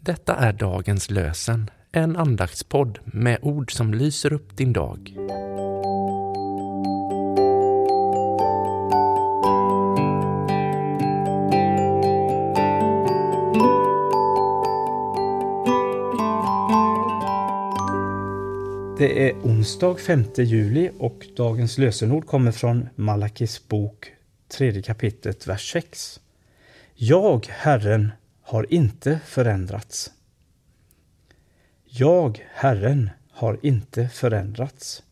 Detta är dagens lösen, en andaktspodd med ord som lyser upp din dag. Det är onsdag 5 juli och dagens lösenord kommer från Malakis bok, tredje kapitlet, vers 6. Jag, Herren, har inte förändrats. Jag, Herren, har inte förändrats.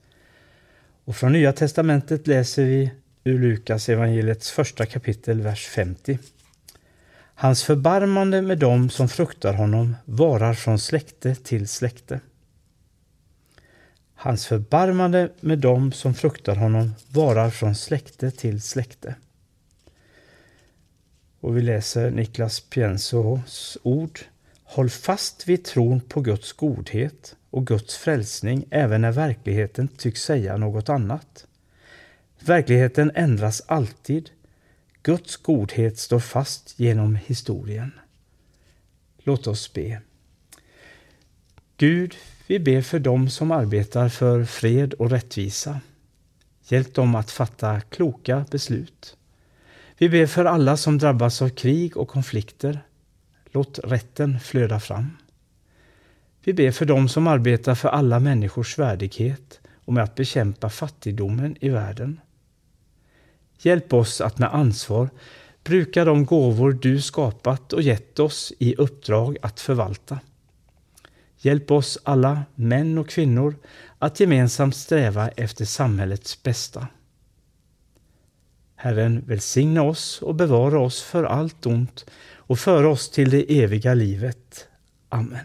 Och från Nya testamentet läser vi ur Lukas evangeliets första kapitel, vers 50. Hans förbarmande med dem som fruktar honom varar från släkte till släkte. Hans förbarmande med dem som fruktar honom varar från släkte till släkte. Och vi läser Niklas Piensos ord. Håll fast vid tron på Guds godhet och Guds frälsning även när verkligheten tycks säga något annat. Verkligheten ändras alltid. Guds godhet står fast genom historien. Låt oss be. Gud, vi ber för dem som arbetar för fred och rättvisa. Hjälp dem att fatta kloka beslut. Vi ber för alla som drabbas av krig och konflikter. Låt rätten flöda fram. Vi ber för dem som arbetar för alla människors värdighet och med att bekämpa fattigdomen i världen. Hjälp oss att med ansvar bruka de gåvor du skapat och gett oss i uppdrag att förvalta. Hjälp oss alla, män och kvinnor, att gemensamt sträva efter samhällets bästa. Herren välsigna oss och bevara oss för allt ont och föra oss till det eviga livet. Amen.